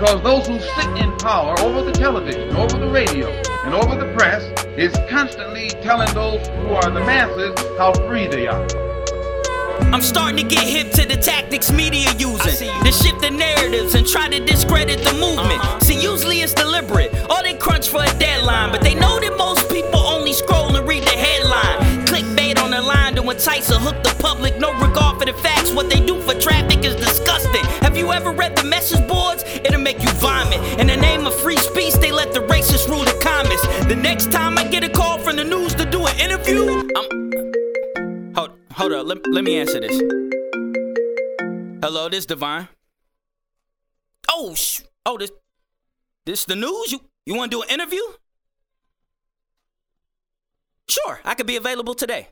Because those who sit in power over the television, over the radio, and over the press is constantly telling those who are the masses how free they are. I'm starting to get hip to the tactics media using to shift the narratives and try to discredit the movement. Uh-huh. See, usually it's deliberate, or they crunch for a deadline, but they know that most people only scroll and read the headline. Clickbait on the line to entice or hook the public, no regard for the facts. Ever read the message boards? It'll make you vomit. In the name of free speech, they let the racists rule the comments. The next time I get a call from the news to do an interview, I'm Hold up, let, let me answer this. Hello, this Divine. Oh, sh- oh, this, this the news? You, you want to do an interview? Sure, I could be available today.